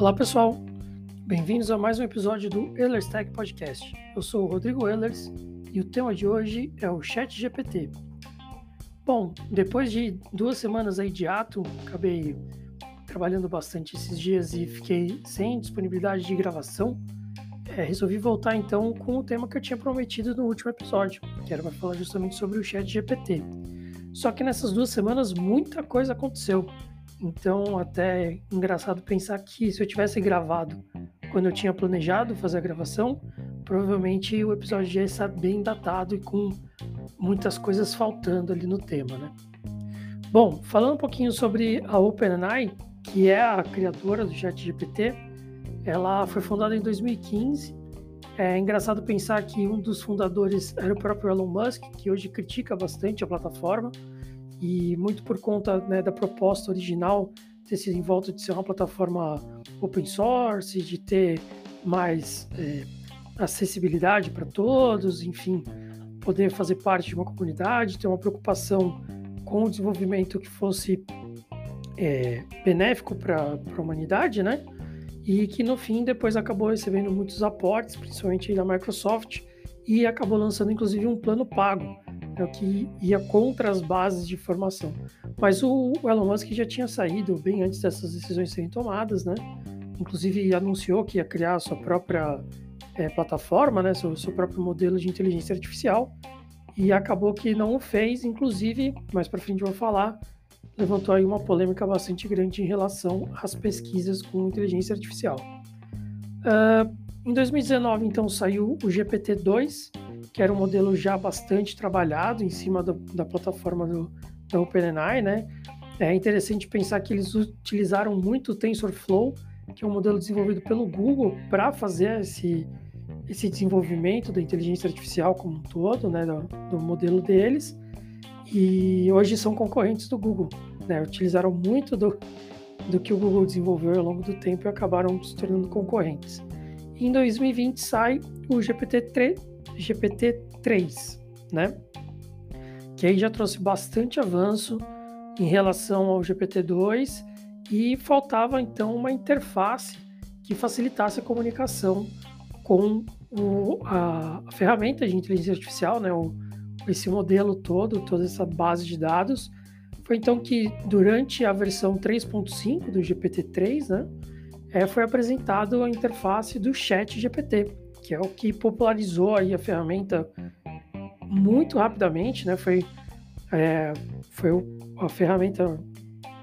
Olá pessoal, bem-vindos a mais um episódio do Ehlers Tech Podcast. Eu sou o Rodrigo Ehlers e o tema de hoje é o Chat GPT. Bom, depois de duas semanas aí de ato, acabei trabalhando bastante esses dias e fiquei sem disponibilidade de gravação. É, resolvi voltar então com o tema que eu tinha prometido no último episódio, que era para falar justamente sobre o Chat GPT. Só que nessas duas semanas muita coisa aconteceu. Então, até é engraçado pensar que se eu tivesse gravado quando eu tinha planejado fazer a gravação, provavelmente o episódio já ia estar bem datado e com muitas coisas faltando ali no tema, né? Bom, falando um pouquinho sobre a OpenAI, que é a criadora do ChatGPT, ela foi fundada em 2015. É engraçado pensar que um dos fundadores era o próprio Elon Musk, que hoje critica bastante a plataforma, e muito por conta né, da proposta original ter sido em volta de ser uma plataforma open source, de ter mais é, acessibilidade para todos, enfim, poder fazer parte de uma comunidade, ter uma preocupação com o desenvolvimento que fosse é, benéfico para a humanidade, né? E que no fim depois acabou recebendo muitos aportes, principalmente da Microsoft, e acabou lançando inclusive um plano pago é o que ia contra as bases de formação. Mas o Elon Musk já tinha saído bem antes dessas decisões serem tomadas, né? Inclusive anunciou que ia criar sua própria é, plataforma, né? Seu, seu próprio modelo de inteligência artificial e acabou que não o fez. Inclusive, mais para frente vou falar, levantou aí uma polêmica bastante grande em relação às pesquisas com inteligência artificial. Uh, em 2019, então, saiu o GPT-2, que era um modelo já bastante trabalhado em cima do, da plataforma do, da OpenAI, né? É interessante pensar que eles utilizaram muito o TensorFlow, que é um modelo desenvolvido pelo Google para fazer esse, esse desenvolvimento da inteligência artificial como um todo, né, do, do, modelo deles. E hoje são concorrentes do Google, né? Utilizaram muito do, do que o Google desenvolveu ao longo do tempo e acabaram se tornando concorrentes. Em 2020 sai o GPT-3, GPT-3, né? Que aí já trouxe bastante avanço em relação ao GPT-2 e faltava então uma interface que facilitasse a comunicação com o, a, a, ferramenta de inteligência artificial, né? O, esse modelo todo, toda essa base de dados. Foi então que durante a versão 3.5 do GPT-3, né? É, foi apresentado a interface do Chat GPT, que é o que popularizou aí a ferramenta muito rapidamente, né? Foi, é, foi a ferramenta,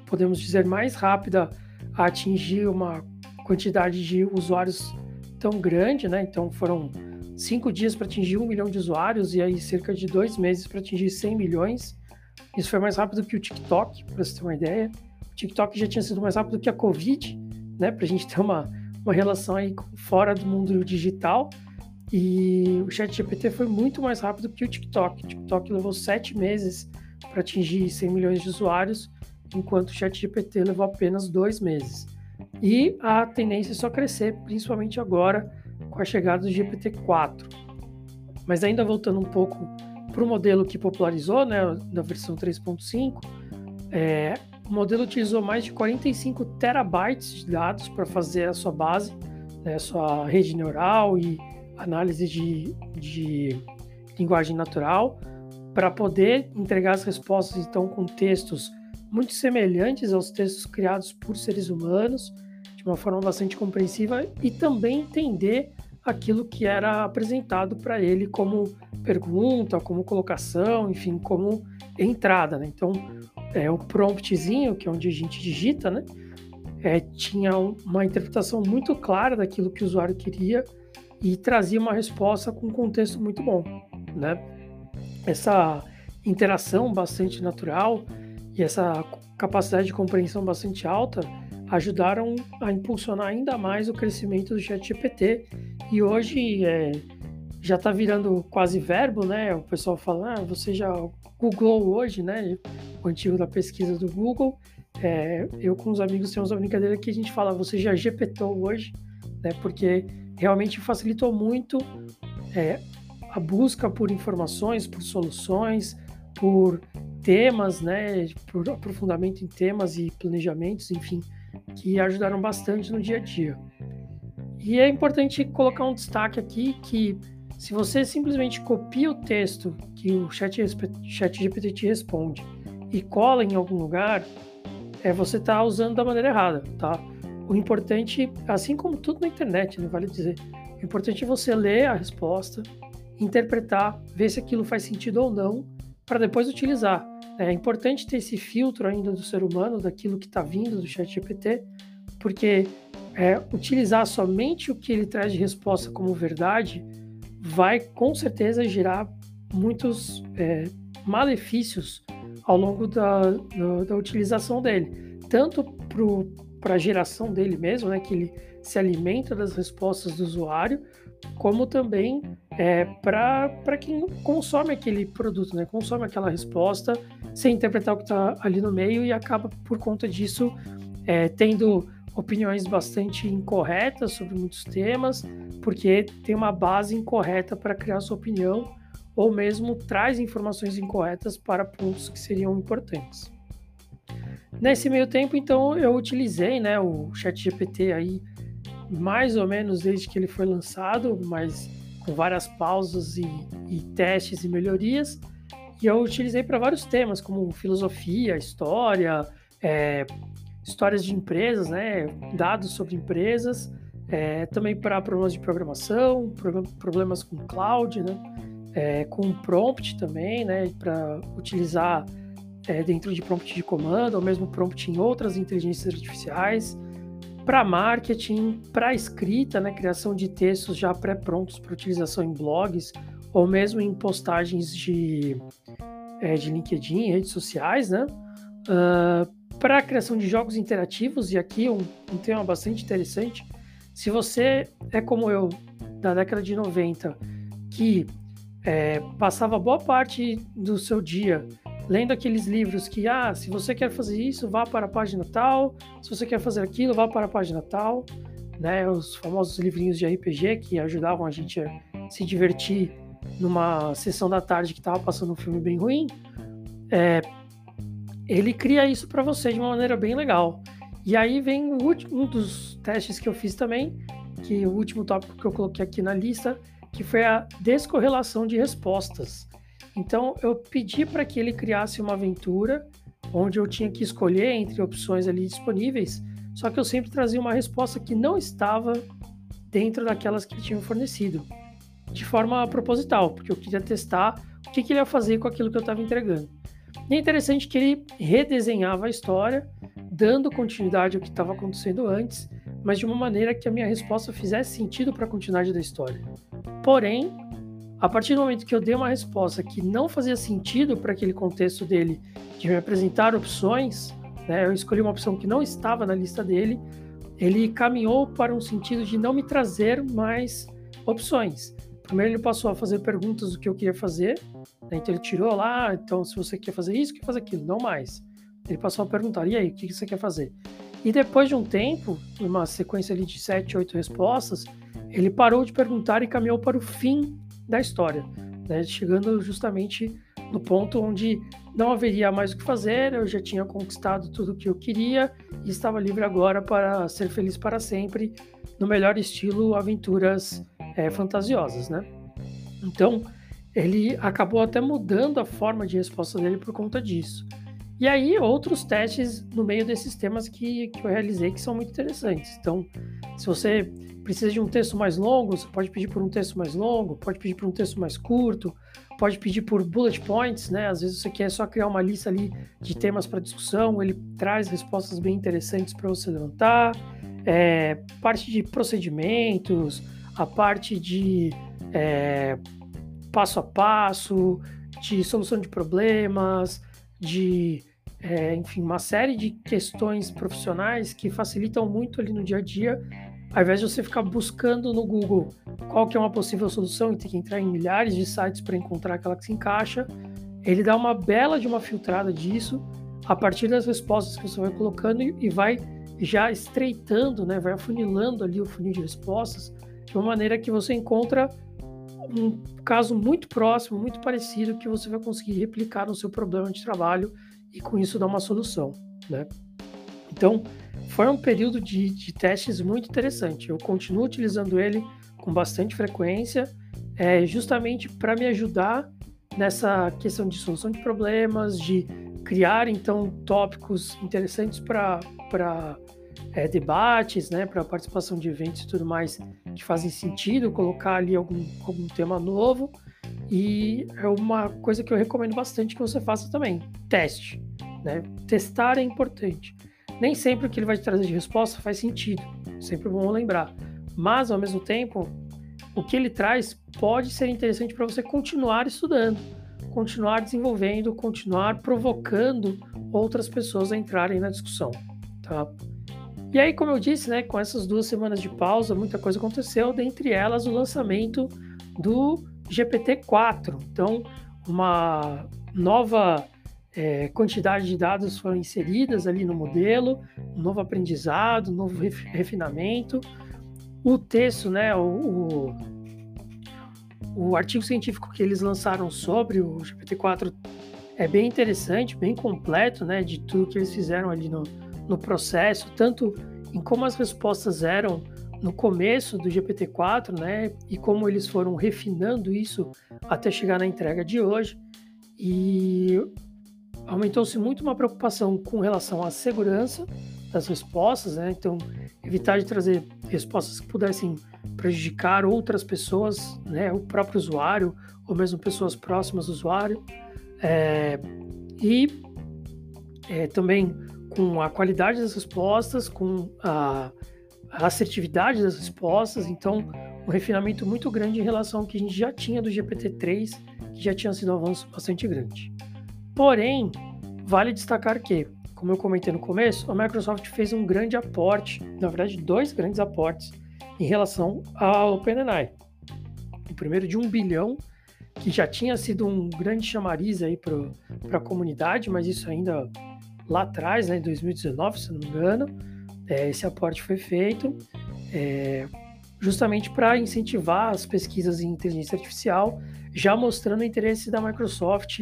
podemos dizer, mais rápida a atingir uma quantidade de usuários tão grande, né? Então foram cinco dias para atingir um milhão de usuários e aí cerca de dois meses para atingir 100 milhões. Isso foi mais rápido que o TikTok, para você ter uma ideia. O TikTok já tinha sido mais rápido que a Covid, né? Para a gente ter uma, uma relação aí fora do mundo digital. E o ChatGPT foi muito mais rápido que o TikTok. O TikTok levou sete meses para atingir 100 milhões de usuários, enquanto o ChatGPT levou apenas dois meses. E a tendência é só crescer, principalmente agora com a chegada do GPT-4. Mas ainda voltando um pouco para o modelo que popularizou, né, da versão 3.5, é, o modelo utilizou mais de 45 terabytes de dados para fazer a sua base, né, a sua rede neural e análise de, de linguagem natural, para poder entregar as respostas então com textos muito semelhantes aos textos criados por seres humanos, de uma forma bastante compreensiva e também entender aquilo que era apresentado para ele como pergunta, como colocação, enfim, como entrada. Né? Então, é, o promptzinho, que é onde a gente digita, né? É, tinha uma interpretação muito clara daquilo que o usuário queria e trazia uma resposta com um contexto muito bom, né? Essa interação bastante natural e essa capacidade de compreensão bastante alta ajudaram a impulsionar ainda mais o crescimento do ChatGPT e hoje é, já está virando quase verbo, né? O pessoal fala, ah, você já googlou hoje, né? O antigo da pesquisa do Google. É, eu com os amigos temos uma brincadeira que a gente fala, você já GPtou hoje, né? Porque realmente facilitou muito é, a busca por informações, por soluções, por temas, né? Por aprofundamento em temas e planejamentos, enfim, que ajudaram bastante no dia a dia. E é importante colocar um destaque aqui que se você simplesmente copia o texto que o chat, chat GPT te responde e cola em algum lugar, é, você está usando da maneira errada, tá? O importante, assim como tudo na internet, né, vale dizer, o importante é você ler a resposta, interpretar, ver se aquilo faz sentido ou não, para depois utilizar. É importante ter esse filtro ainda do ser humano, daquilo que está vindo do chat GPT, porque é, utilizar somente o que ele traz de resposta como verdade vai com certeza gerar muitos é, malefícios ao longo da, da, da utilização dele, tanto para a geração dele mesmo, né, que ele se alimenta das respostas do usuário, como também é, para quem consome aquele produto, né, consome aquela resposta sem interpretar o que está ali no meio e acaba por conta disso é, tendo opiniões bastante incorretas sobre muitos temas, porque tem uma base incorreta para criar sua opinião, ou mesmo traz informações incorretas para pontos que seriam importantes. Nesse meio tempo, então, eu utilizei né, o ChatGPT aí mais ou menos desde que ele foi lançado, mas com várias pausas e, e testes e melhorias. E eu utilizei para vários temas, como filosofia, história, é, histórias de empresas, né, dados sobre empresas, é, também para problemas de programação, problemas com cloud, né, é, com prompt também, né, para utilizar é, dentro de prompt de comando, ou mesmo prompt em outras inteligências artificiais, para marketing, para escrita, né, criação de textos já pré-prontos para utilização em blogs, ou mesmo em postagens de, é, de LinkedIn, redes sociais, né, uh, para a criação de jogos interativos, e aqui um, um tema bastante interessante, se você é como eu, da década de 90, que é, passava boa parte do seu dia lendo aqueles livros que, ah, se você quer fazer isso, vá para a página tal, se você quer fazer aquilo, vá para a página tal, né? Os famosos livrinhos de RPG que ajudavam a gente a se divertir numa sessão da tarde que estava passando um filme bem ruim. É, ele cria isso para você de uma maneira bem legal. E aí vem último, um dos testes que eu fiz também, que o último tópico que eu coloquei aqui na lista, que foi a descorrelação de respostas. Então eu pedi para que ele criasse uma aventura onde eu tinha que escolher entre opções ali disponíveis, só que eu sempre trazia uma resposta que não estava dentro daquelas que ele tinha fornecido, de forma proposital, porque eu queria testar o que, que ele ia fazer com aquilo que eu estava entregando. E é interessante que ele redesenhava a história, dando continuidade ao que estava acontecendo antes, mas de uma maneira que a minha resposta fizesse sentido para a continuidade da história. Porém, a partir do momento que eu dei uma resposta que não fazia sentido para aquele contexto dele, de me apresentar opções, né, eu escolhi uma opção que não estava na lista dele, ele caminhou para um sentido de não me trazer mais opções. Primeiro ele passou a fazer perguntas do que eu queria fazer, né? então ele tirou lá, então se você quer fazer isso, quer fazer aquilo, não mais. Ele passou a perguntar, e aí, o que você quer fazer? E depois de um tempo, uma sequência ali de sete, oito respostas, ele parou de perguntar e caminhou para o fim da história, né? chegando justamente no ponto onde não haveria mais o que fazer, eu já tinha conquistado tudo o que eu queria e estava livre agora para ser feliz para sempre, no melhor estilo aventuras é, fantasiosas, né? Então, ele acabou até mudando a forma de resposta dele por conta disso. E aí, outros testes no meio desses temas que, que eu realizei que são muito interessantes. Então, se você precisa de um texto mais longo, você pode pedir por um texto mais longo, pode pedir por um texto mais curto, pode pedir por bullet points, né? Às vezes você quer só criar uma lista ali de temas para discussão, ele traz respostas bem interessantes para você levantar. É, parte de procedimentos, a parte de é, passo a passo, de solução de problemas, de é, enfim, uma série de questões profissionais que facilitam muito ali no dia a dia, ao invés de você ficar buscando no Google qual que é uma possível solução e ter que entrar em milhares de sites para encontrar aquela que se encaixa, ele dá uma bela de uma filtrada disso a partir das respostas que você vai colocando e vai já estreitando, né, vai afunilando ali o funil de respostas de uma maneira que você encontra um caso muito próximo, muito parecido, que você vai conseguir replicar no seu problema de trabalho e com isso dar uma solução, né? Então, foi um período de, de testes muito interessante. Eu continuo utilizando ele com bastante frequência, é, justamente para me ajudar nessa questão de solução de problemas, de criar então tópicos interessantes para é, debates, né, para participação de eventos e tudo mais que fazem sentido, colocar ali algum, algum tema novo. E é uma coisa que eu recomendo bastante que você faça também: teste. Né? Testar é importante. Nem sempre o que ele vai te trazer de resposta faz sentido, sempre bom lembrar. Mas, ao mesmo tempo, o que ele traz pode ser interessante para você continuar estudando, continuar desenvolvendo, continuar provocando outras pessoas a entrarem na discussão. Tá? E aí, como eu disse, né, com essas duas semanas de pausa, muita coisa aconteceu, dentre elas o lançamento do GPT-4. Então, uma nova é, quantidade de dados foram inseridas ali no modelo, um novo aprendizado, um novo refinamento. O texto, né, o, o, o artigo científico que eles lançaram sobre o GPT-4 é bem interessante, bem completo, né, de tudo que eles fizeram ali no, no processo, tanto em como as respostas eram no começo do GPT-4, né, e como eles foram refinando isso até chegar na entrega de hoje. E aumentou-se muito uma preocupação com relação à segurança das respostas, né? Então, evitar de trazer respostas que pudessem prejudicar outras pessoas, né? O próprio usuário ou mesmo pessoas próximas do usuário. É, e é, também com a qualidade das respostas, com a, assertividade das respostas. Então, um refinamento muito grande em relação ao que a gente já tinha do GPT-3, que já tinha sido um avanço bastante grande. Porém, vale destacar que, como eu comentei no começo, a Microsoft fez um grande aporte, na verdade, dois grandes aportes em relação ao OpenAI. O primeiro de um bilhão, que já tinha sido um grande chamariz aí para a comunidade, mas isso ainda lá atrás, né, em 2019, se não me engano, é, esse aporte foi feito é, justamente para incentivar as pesquisas em inteligência artificial, já mostrando o interesse da Microsoft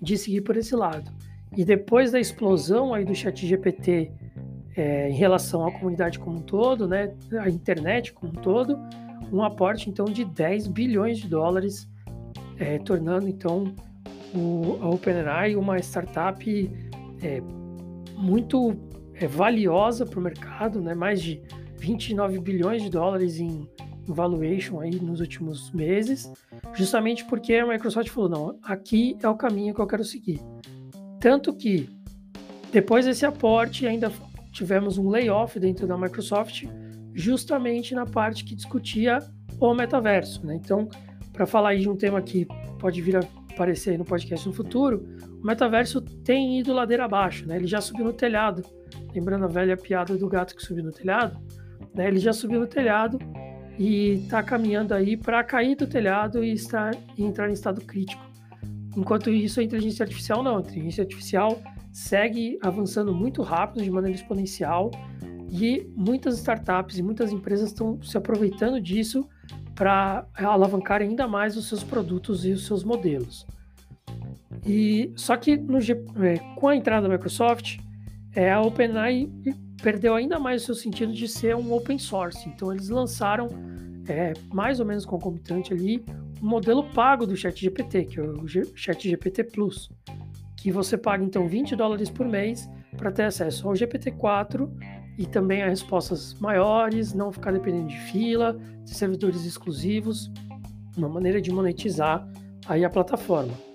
de seguir por esse lado. E depois da explosão aí do chat GPT é, em relação à comunidade como um todo, né, a internet como um todo, um aporte então de 10 bilhões de dólares, é, tornando então o, a OpenAI uma startup é, muito é, valiosa para o mercado, né, mais de 29 bilhões de dólares em, valuation aí nos últimos meses, justamente porque a Microsoft falou, não, aqui é o caminho que eu quero seguir. Tanto que depois desse aporte ainda tivemos um layoff dentro da Microsoft, justamente na parte que discutia o metaverso. Né? Então, para falar aí de um tema que pode vir a aparecer no podcast no futuro, o metaverso tem ido ladeira abaixo, né? Ele já subiu no telhado. Lembrando a velha piada do gato que subiu no telhado, né? Ele já subiu no telhado e está caminhando aí para cair do telhado e, estar, e entrar em estado crítico. Enquanto isso, a inteligência artificial não. A inteligência artificial segue avançando muito rápido, de maneira exponencial, e muitas startups e muitas empresas estão se aproveitando disso para alavancar ainda mais os seus produtos e os seus modelos. E só que no, é, com a entrada da Microsoft, é, a OpenAI perdeu ainda mais o seu sentido de ser um open source. Então eles lançaram é, mais ou menos concomitante ali um modelo pago do ChatGPT, que é o ChatGPT Plus, que você paga então 20 dólares por mês para ter acesso ao GPT-4 e também a respostas maiores, não ficar dependendo de fila, de servidores exclusivos, uma maneira de monetizar aí a plataforma.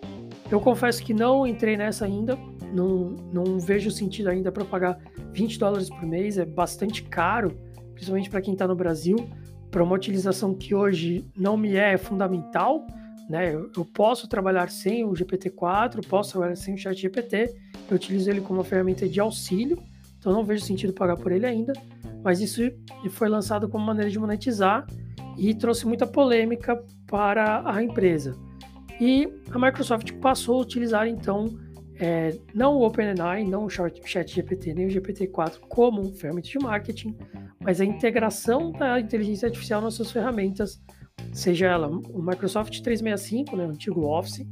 Eu confesso que não entrei nessa ainda, não, não vejo sentido ainda para pagar 20 dólares por mês, é bastante caro, principalmente para quem está no Brasil. Para uma utilização que hoje não me é fundamental, né? Eu, eu, posso trabalhar sem o GPT-4, posso trabalhar sem o Chat GPT, eu utilizo ele como uma ferramenta de auxílio, então não vejo sentido pagar por ele ainda, mas isso foi lançado como maneira de monetizar e trouxe muita polêmica para a empresa. E a Microsoft passou a utilizar então é, não o OpenAI, não o ChatGPT, nem o GPT-4 como ferramenta de marketing, mas a integração da inteligência artificial nas suas ferramentas, seja ela o Microsoft 365, né, o antigo Office,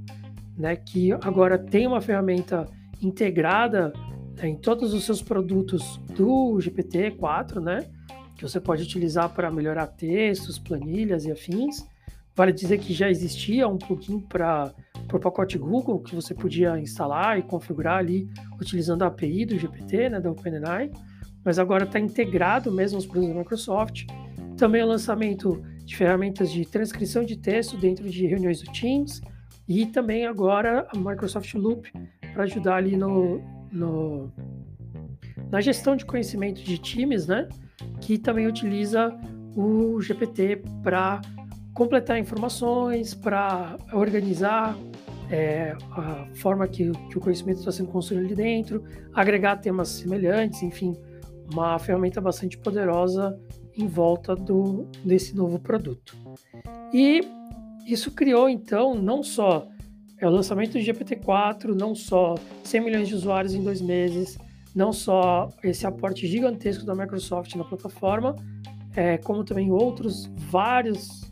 né, que agora tem uma ferramenta integrada em todos os seus produtos do GPT-4, né? Que você pode utilizar para melhorar textos, planilhas e afins. Vale dizer que já existia um plugin para o pacote Google que você podia instalar e configurar ali utilizando a API do GPT, né, da OpenAI, mas agora está integrado mesmo aos produtos da Microsoft. Também o lançamento de ferramentas de transcrição de texto dentro de reuniões do Teams e também agora a Microsoft Loop para ajudar ali no, no, na gestão de conhecimento de times, né? Que também utiliza o GPT para completar informações, para organizar é, a forma que, que o conhecimento está sendo construído ali dentro, agregar temas semelhantes, enfim, uma ferramenta bastante poderosa em volta do, desse novo produto. E isso criou, então, não só é, o lançamento do GPT-4, não só 100 milhões de usuários em dois meses, não só esse aporte gigantesco da Microsoft na plataforma, é, como também outros vários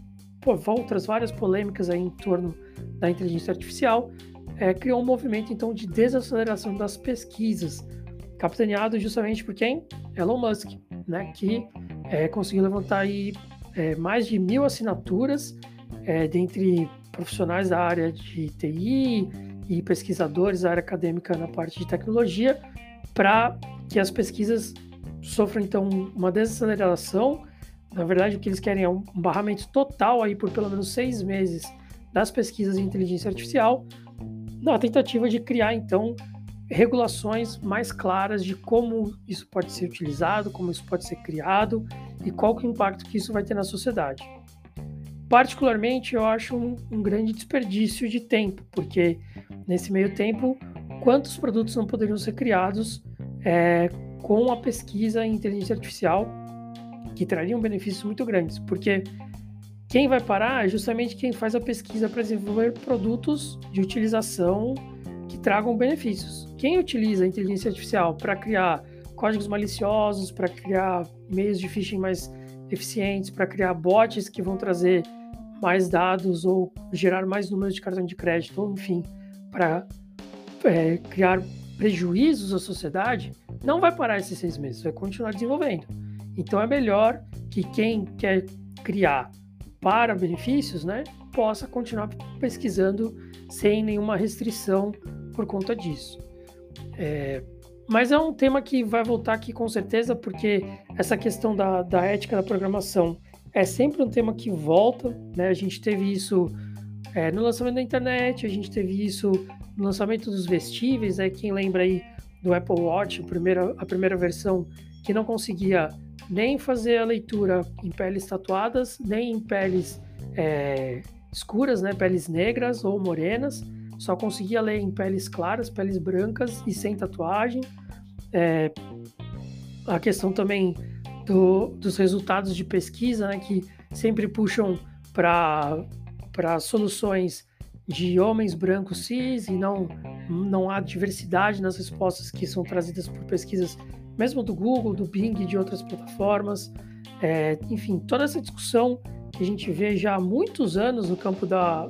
por várias polêmicas aí em torno da inteligência artificial, é, criou um movimento então de desaceleração das pesquisas, capitaneado justamente por quem? Elon Musk, né, que é, conseguiu levantar aí é, mais de mil assinaturas é, dentre profissionais da área de TI e pesquisadores da área acadêmica na parte de tecnologia, para que as pesquisas sofram então uma desaceleração na verdade, o que eles querem é um barramento total aí por pelo menos seis meses das pesquisas em inteligência artificial, na tentativa de criar, então, regulações mais claras de como isso pode ser utilizado, como isso pode ser criado e qual que é o impacto que isso vai ter na sociedade. Particularmente, eu acho um, um grande desperdício de tempo, porque nesse meio tempo, quantos produtos não poderiam ser criados é, com a pesquisa em inteligência artificial que trariam benefícios muito grandes, porque quem vai parar é justamente quem faz a pesquisa para desenvolver produtos de utilização que tragam benefícios. Quem utiliza a inteligência artificial para criar códigos maliciosos, para criar meios de phishing mais eficientes, para criar bots que vão trazer mais dados ou gerar mais números de cartão de crédito, ou enfim, para é, criar prejuízos à sociedade, não vai parar esses seis meses, vai continuar desenvolvendo. Então é melhor que quem quer criar para benefícios, né, possa continuar pesquisando sem nenhuma restrição por conta disso. É, mas é um tema que vai voltar aqui com certeza, porque essa questão da, da ética da programação é sempre um tema que volta, né? A gente teve isso é, no lançamento da internet, a gente teve isso no lançamento dos vestíveis, né? Quem lembra aí do Apple Watch, a primeira, a primeira versão que não conseguia nem fazer a leitura em peles tatuadas, nem em peles é, escuras, né, peles negras ou morenas, só conseguia ler em peles claras, peles brancas e sem tatuagem. É, a questão também do, dos resultados de pesquisa, né, que sempre puxam para soluções de homens brancos cis e não, não há diversidade nas respostas que são trazidas por pesquisas mesmo do Google, do Bing e de outras plataformas. É, enfim, toda essa discussão que a gente vê já há muitos anos no campo da,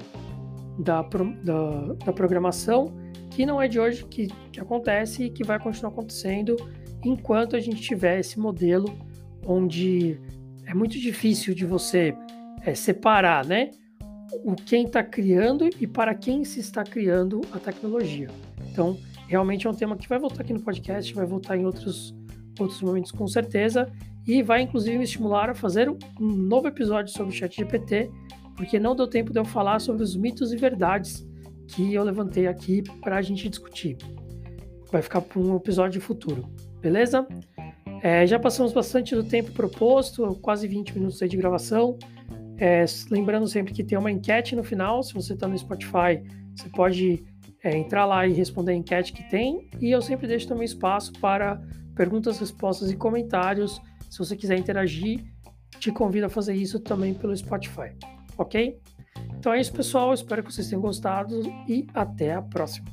da, da, da programação, que não é de hoje que, que acontece e que vai continuar acontecendo enquanto a gente tiver esse modelo onde é muito difícil de você é, separar, né? O quem está criando e para quem se está criando a tecnologia. Então, realmente é um tema que vai voltar aqui no podcast, vai voltar em outros, outros momentos com certeza, e vai inclusive me estimular a fazer um novo episódio sobre o Chat GPT, porque não deu tempo de eu falar sobre os mitos e verdades que eu levantei aqui para a gente discutir. Vai ficar para um episódio futuro, beleza? É, já passamos bastante do tempo proposto, quase 20 minutos de gravação. É, lembrando sempre que tem uma enquete no final, se você está no Spotify, você pode é, entrar lá e responder a enquete que tem. E eu sempre deixo também espaço para perguntas, respostas e comentários. Se você quiser interagir, te convido a fazer isso também pelo Spotify, ok? Então é isso, pessoal. Espero que vocês tenham gostado e até a próxima.